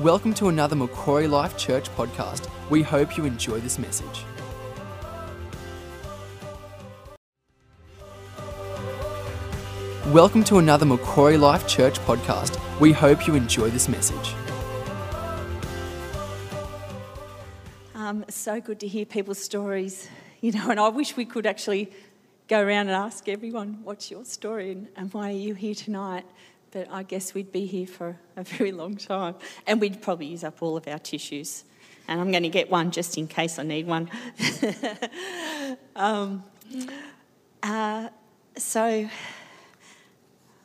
Welcome to another Macquarie Life Church podcast. We hope you enjoy this message. Welcome to another Macquarie Life Church podcast. We hope you enjoy this message. Um, so good to hear people's stories, you know, and I wish we could actually go around and ask everyone, what's your story and, and why are you here tonight? But I guess we'd be here for a very long time and we'd probably use up all of our tissues. And I'm going to get one just in case I need one. um, uh, so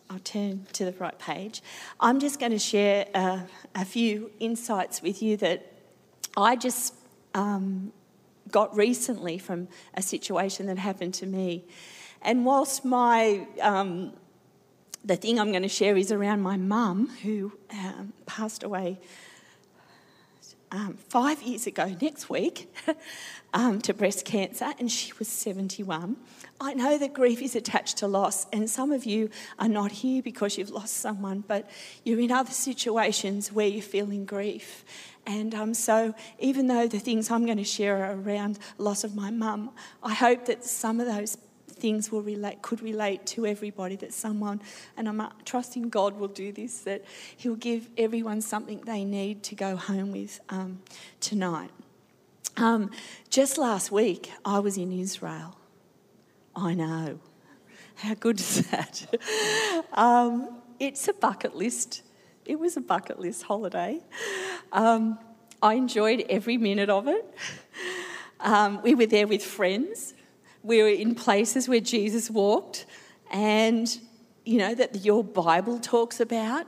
I'll turn to the right page. I'm just going to share uh, a few insights with you that I just um, got recently from a situation that happened to me. And whilst my um, the thing I'm going to share is around my mum who um, passed away um, five years ago next week um, to breast cancer, and she was 71. I know that grief is attached to loss, and some of you are not here because you've lost someone, but you're in other situations where you're feeling grief. And um, so, even though the things I'm going to share are around loss of my mum, I hope that some of those things will relate, could relate to everybody. That someone, and I'm uh, trusting God will do this, that He'll give everyone something they need to go home with um, tonight. Um, just last week, I was in Israel. I know. How good is that? um, it's a bucket list. It was a bucket list holiday. Um, I enjoyed every minute of it. Um, we were there with friends. We were in places where Jesus walked, and you know that your Bible talks about,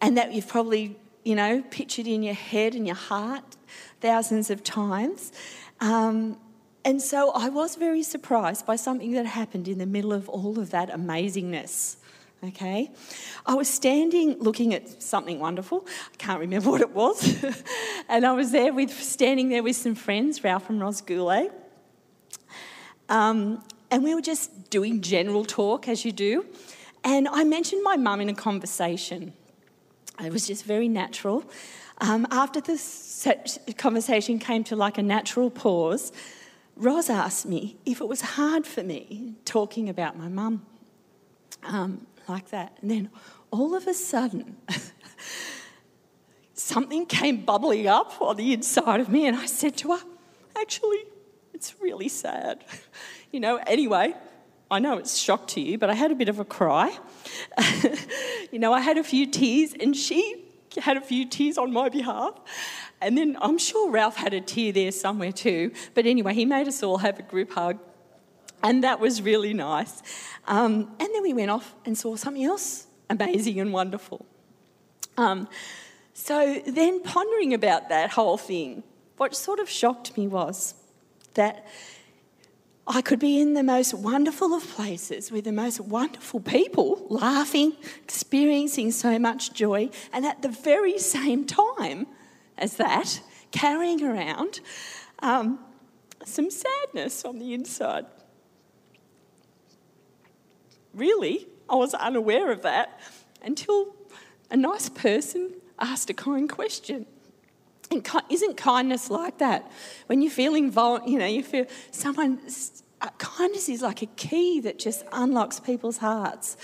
and that you've probably you know pictured in your head and your heart thousands of times. Um, and so I was very surprised by something that happened in the middle of all of that amazingness. Okay, I was standing looking at something wonderful. I can't remember what it was, and I was there with standing there with some friends, Ralph and Ros Goulet, um, and we were just doing general talk as you do. And I mentioned my mum in a conversation. It was just very natural. Um, after the conversation came to like a natural pause, Ros asked me if it was hard for me talking about my mum um, like that. And then all of a sudden, something came bubbling up on the inside of me, and I said to her, Actually, it's really sad. You know, anyway, I know it's shock to you, but I had a bit of a cry. you know, I had a few tears, and she had a few tears on my behalf. And then I'm sure Ralph had a tear there somewhere too. But anyway, he made us all have a group hug. And that was really nice. Um, and then we went off and saw something else amazing and wonderful. Um, so then, pondering about that whole thing, what sort of shocked me was that I could be in the most wonderful of places with the most wonderful people, laughing, experiencing so much joy, and at the very same time, as that, carrying around um, some sadness on the inside. Really, I was unaware of that until a nice person asked a kind question. And isn't kindness like that? When you're feeling, vul- you know, you feel someone, uh, kindness is like a key that just unlocks people's hearts.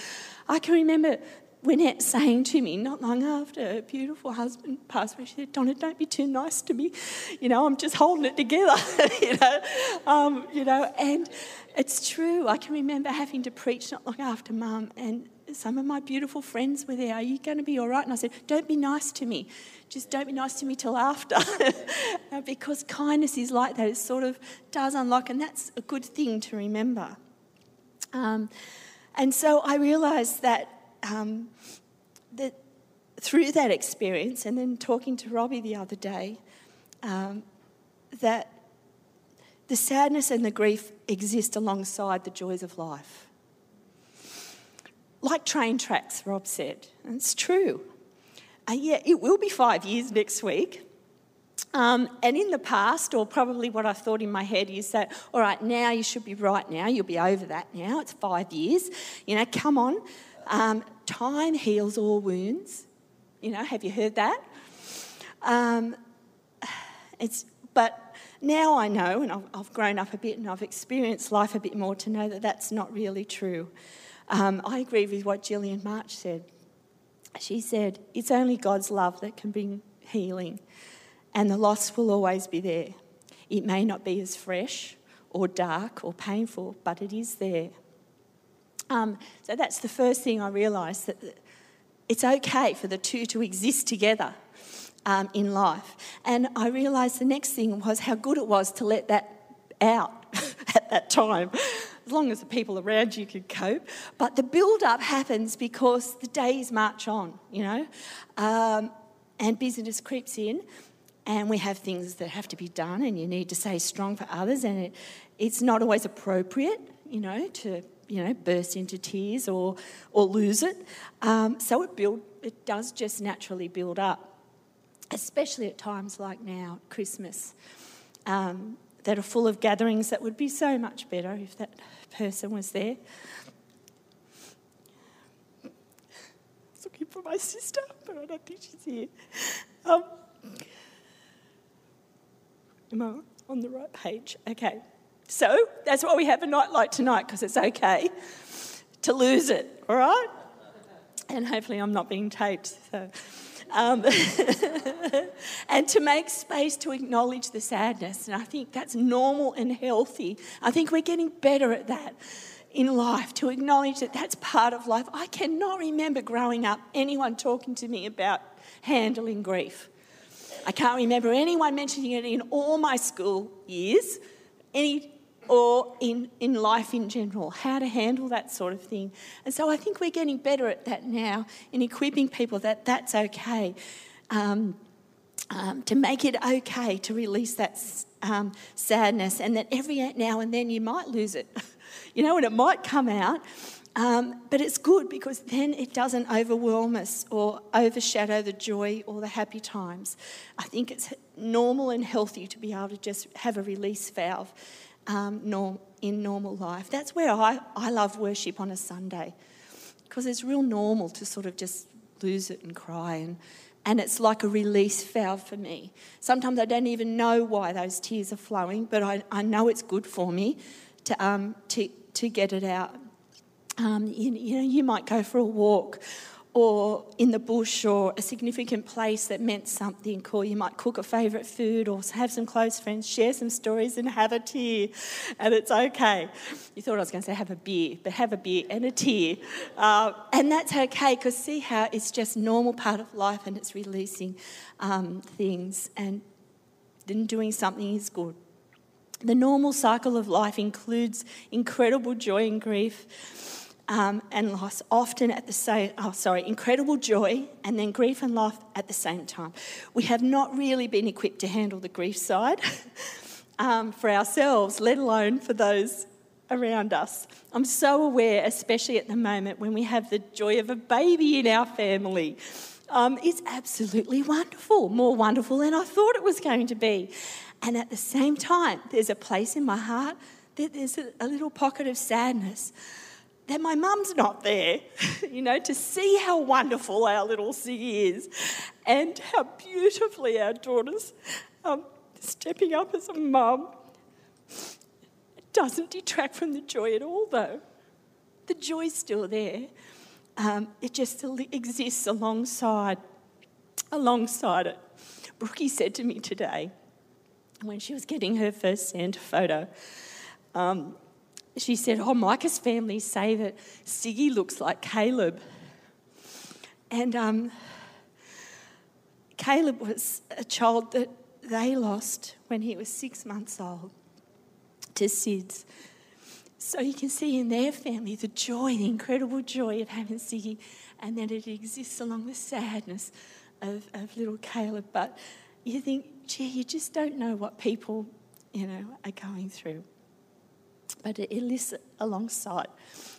I can remember Wynette saying to me not long after her beautiful husband passed away, she said, Donna, don't be too nice to me. You know, I'm just holding it together, you know. Um, you know, and it's true. I can remember having to preach not long after mum and some of my beautiful friends were there. Are you going to be all right? And I said, Don't be nice to me. Just don't be nice to me till after. because kindness is like that. It sort of does unlock, and that's a good thing to remember. Um, and so I realised that um, that through that experience, and then talking to Robbie the other day, um, that the sadness and the grief exist alongside the joys of life. Like train tracks, Rob said, and it's true. Uh, yeah, it will be five years next week. Um, and in the past, or probably what I thought in my head is that, all right, now you should be right now, you'll be over that now, it's five years. You know, come on, um, time heals all wounds. You know, have you heard that? Um, it's, but now I know, and I've, I've, grown up a bit and I've experienced life a bit more to know that that's not really true. Um, I agree with what Gillian March said. She said, It's only God's love that can bring healing, and the loss will always be there. It may not be as fresh or dark or painful, but it is there. Um, so that's the first thing I realised that it's okay for the two to exist together um, in life. And I realised the next thing was how good it was to let that out at that time, as long as the people around you could cope. But the build up happens because the days march on, you know, um, and business creeps in. And we have things that have to be done, and you need to stay strong for others. And it, it's not always appropriate, you know, to you know burst into tears or or lose it. Um, so it build it does just naturally build up, especially at times like now, Christmas. Um, that are full of gatherings that would be so much better if that person was there. I was looking for my sister, but I don't think she's here. Um, am I on the right page? Okay. So that's why we have a night like tonight, because it's okay to lose it, all right? And hopefully I'm not being taped. So. Um, and to make space to acknowledge the sadness. And I think that's normal and healthy. I think we're getting better at that in life to acknowledge that that's part of life. I cannot remember growing up anyone talking to me about handling grief. I can't remember anyone mentioning it in all my school years, any or in, in life in general, how to handle that sort of thing. And so I think we're getting better at that now in equipping people that that's okay. Um, um, to make it okay to release that um, sadness, and that every now and then you might lose it, you know, and it might come out. Um, but it's good because then it doesn't overwhelm us or overshadow the joy or the happy times. I think it's normal and healthy to be able to just have a release valve um, norm, in normal life. That's where I, I love worship on a Sunday because it's real normal to sort of just lose it and cry and and it's like a release valve for me. Sometimes I don't even know why those tears are flowing, but I, I know it's good for me to, um, to, to get it out. Um, you, you know, you might go for a walk or in the bush or a significant place that meant something, or you might cook a favourite food or have some close friends, share some stories and have a tear, and it's okay. You thought I was going to say have a beer, but have a beer and a tear. Uh, and that's okay because see how it's just normal part of life and it's releasing um, things and then doing something is good. The normal cycle of life includes incredible joy and grief um, and loss, often at the same, oh, sorry, incredible joy and then grief and loss at the same time. We have not really been equipped to handle the grief side um, for ourselves, let alone for those around us. I'm so aware, especially at the moment when we have the joy of a baby in our family. Um, it's absolutely wonderful, more wonderful than I thought it was going to be. And at the same time, there's a place in my heart that there's a, a little pocket of sadness that my mum's not there, you know, to see how wonderful our little Siggy is and how beautifully our daughter's um, stepping up as a mum. It doesn't detract from the joy at all, though. The joy's still there. Um, it just exists alongside, alongside it. Brookie said to me today, when she was getting her first Santa photo, um, she said, Oh, Micah's family say that Siggy looks like Caleb. And um, Caleb was a child that they lost when he was six months old to SIDS. So you can see in their family the joy, the incredible joy of having Siggy, and then it exists along the sadness of, of little Caleb. But you think, gee, you just don't know what people, you know, are going through but it lists alongside.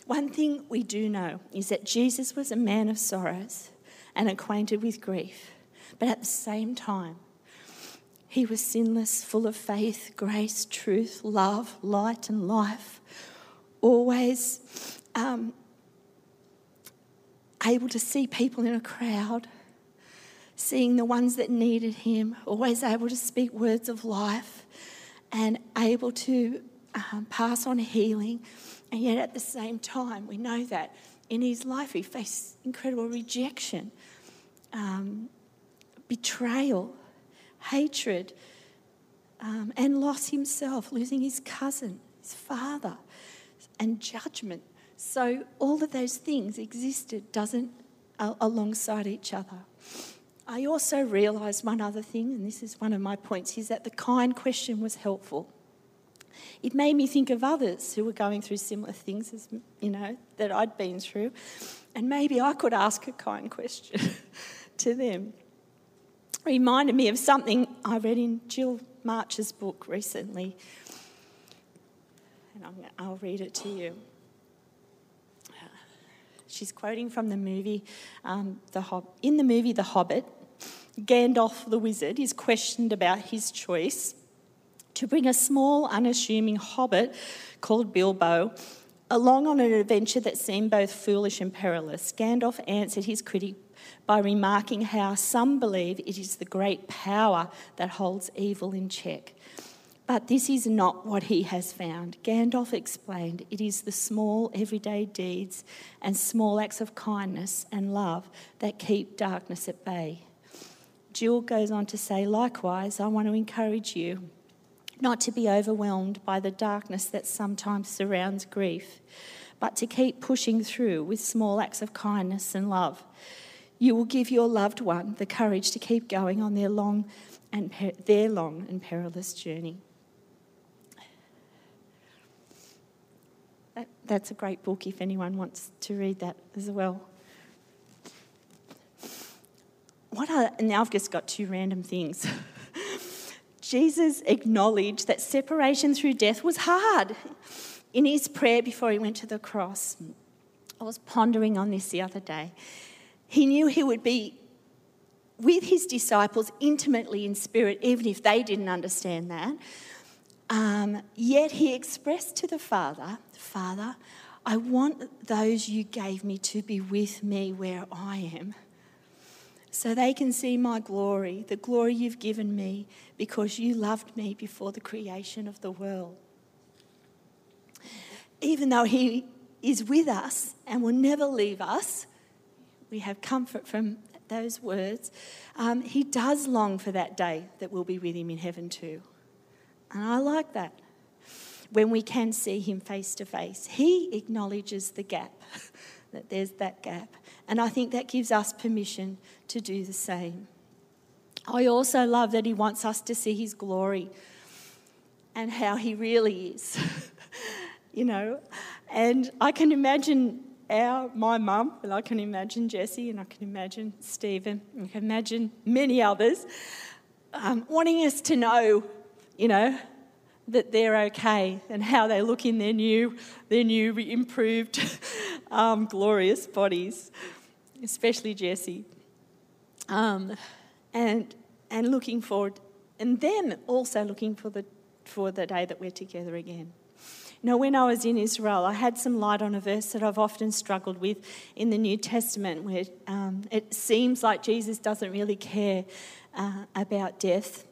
One thing we do know is that Jesus was a man of sorrows and acquainted with grief, but at the same time, he was sinless, full of faith, grace, truth, love, light, and life, always um, able to see people in a crowd, seeing the ones that needed him, always able to speak words of life and able to um, pass on healing. And yet at the same time, we know that in his life he faced incredible rejection, um, betrayal, hatred, um, and loss himself, losing his cousin, his father, and judgment. So all of those things existed, doesn't alongside each other. I also realised one other thing, and this is one of my points, is that the kind question was helpful. It made me think of others who were going through similar things as you know that I'd been through, and maybe I could ask a kind question to them. Reminded me of something I read in Jill March's book recently, and i will read it to you. She's quoting from the movie, um, the Hob- in the movie The Hobbit. Gandalf the wizard is questioned about his choice to bring a small, unassuming hobbit called Bilbo along on an adventure that seemed both foolish and perilous. Gandalf answered his critic by remarking how some believe it is the great power that holds evil in check. But this is not what he has found. Gandalf explained it is the small, everyday deeds and small acts of kindness and love that keep darkness at bay. Jill goes on to say, likewise, I want to encourage you not to be overwhelmed by the darkness that sometimes surrounds grief, but to keep pushing through with small acts of kindness and love. You will give your loved one the courage to keep going on their long and per- their long and perilous journey. That, that's a great book if anyone wants to read that as well what are, now I've just got two random things. Jesus acknowledged that separation through death was hard in his prayer before he went to the cross. I was pondering on this the other day. He knew he would be with his disciples intimately in spirit, even if they didn't understand that. Um, yet he expressed to the Father, Father, I want those you gave me to be with me where I am so they can see my glory, the glory you've given me because you loved me before the creation of the world. Even though He is with us and will never leave us, we have comfort from those words. Um, he does long for that day that we'll be with Him in heaven too. And I like that. When we can see Him face to face, He acknowledges the gap, that there's that gap. And I think that gives us permission to do the same. I also love that he wants us to see his glory and how he really is. you know, and I can imagine our my mum, and I can imagine Jesse, and I can imagine Stephen, and I can imagine many others um, wanting us to know, you know, that they're okay and how they look in their new, their new improved, um, glorious bodies, especially Jesse. Um, and, and looking forward, and them also looking for the, for the day that we're together again. Now, when I was in Israel, I had some light on a verse that I've often struggled with in the New Testament, where um, it seems like Jesus doesn't really care uh, about death.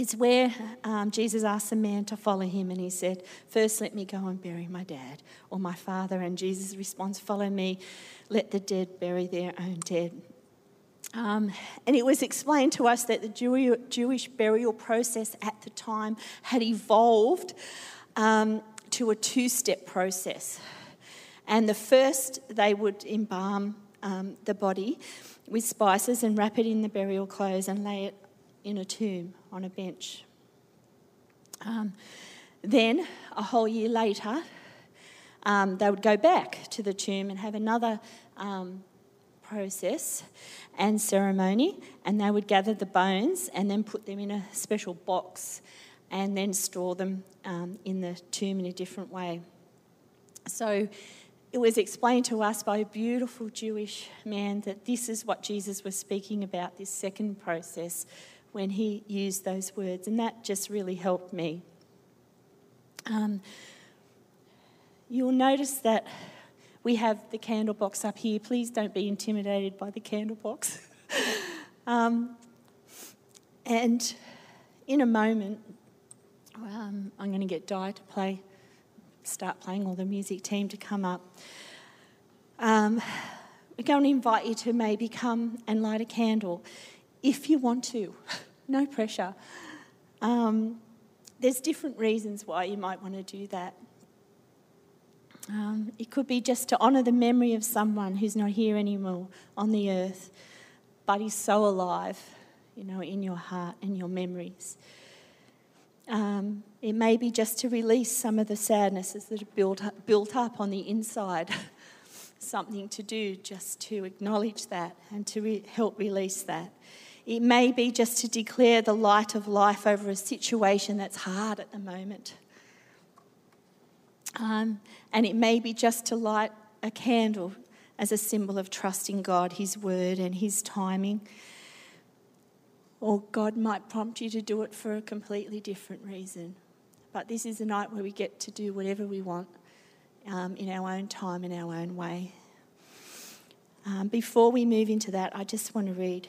It's where um, Jesus asked a man to follow him, and he said, First, let me go and bury my dad or my father. And Jesus responds, Follow me, let the dead bury their own dead. Um, and it was explained to us that the Jewish burial process at the time had evolved um, to a two step process. And the first, they would embalm um, the body with spices and wrap it in the burial clothes and lay it in a tomb on a bench. Um, then, a whole year later, um, they would go back to the tomb and have another um, process and ceremony, and they would gather the bones and then put them in a special box and then store them um, in the tomb in a different way. So it was explained to us by a beautiful Jewish man that this is what Jesus was speaking about, this second process, when he used those words, and that just really helped me. Um, you'll notice that we have the candle box up here. Please don't be intimidated by the candle box. Um, and in a moment, um, I'm going to get Di to play, start playing, or the music team to come up. Um, we're going to invite you to maybe come and light a candle if you want to, no pressure. Um, there's different reasons why you might want to do that. Um, it could be just to honour the memory of someone who's not here anymore on the earth, but is so alive, you know, in your heart and your memories. Um, it may be just to release some of the sadnesses that are built up, built up on the inside. Something to do just to acknowledge that and to re- help release that. It may be just to declare the light of life over a situation that's hard at the moment. Um, and it may be just to light a candle as a symbol of trusting God, His word, and His timing. Or God might prompt you to do it for a completely different reason. But this is a night where we get to do whatever we want um, in our own time, in our own way. Um, before we move into that, I just want to read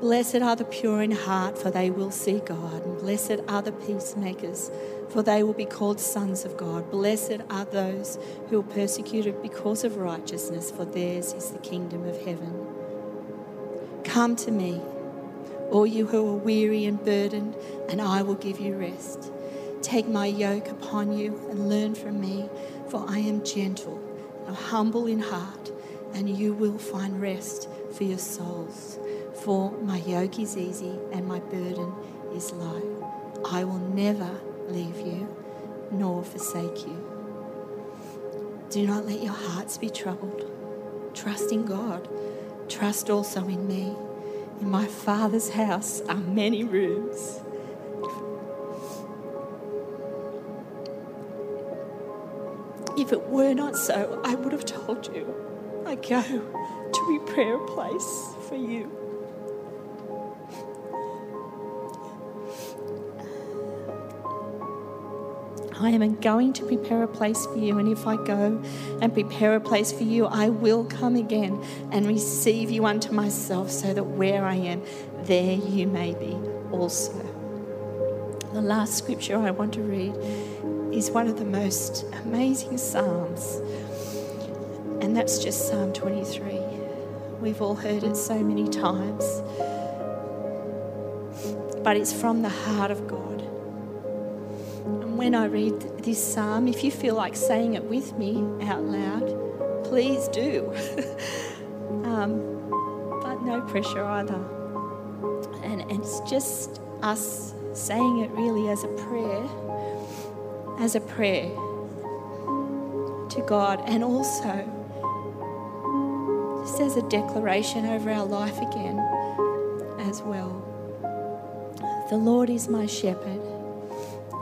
Blessed are the pure in heart, for they will see God. And blessed are the peacemakers, for they will be called sons of God. Blessed are those who are persecuted because of righteousness, for theirs is the kingdom of heaven. Come to me, all you who are weary and burdened, and I will give you rest. Take my yoke upon you and learn from me, for I am gentle and humble in heart, and you will find rest for your souls. For my yoke is easy and my burden is light. I will never leave you nor forsake you. Do not let your hearts be troubled. Trust in God. Trust also in me. In my Father's house are many rooms. If it were not so, I would have told you. I go to prepare a place for you. I am going to prepare a place for you. And if I go and prepare a place for you, I will come again and receive you unto myself, so that where I am, there you may be also. The last scripture I want to read is one of the most amazing Psalms, and that's just Psalm 23. We've all heard it so many times, but it's from the heart of God when I read this psalm, if you feel like saying it with me out loud, please do. um, but no pressure either. And, and it's just us saying it really as a prayer, as a prayer to God, and also just as a declaration over our life again as well. The Lord is my shepherd.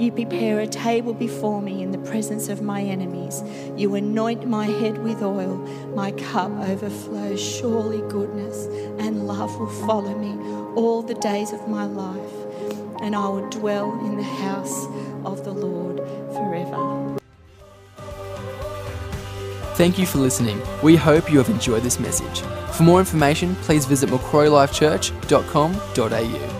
You prepare a table before me in the presence of my enemies. You anoint my head with oil. My cup overflows. Surely goodness and love will follow me all the days of my life, and I will dwell in the house of the Lord forever. Thank you for listening. We hope you have enjoyed this message. For more information, please visit macquarielifechurch.com.au.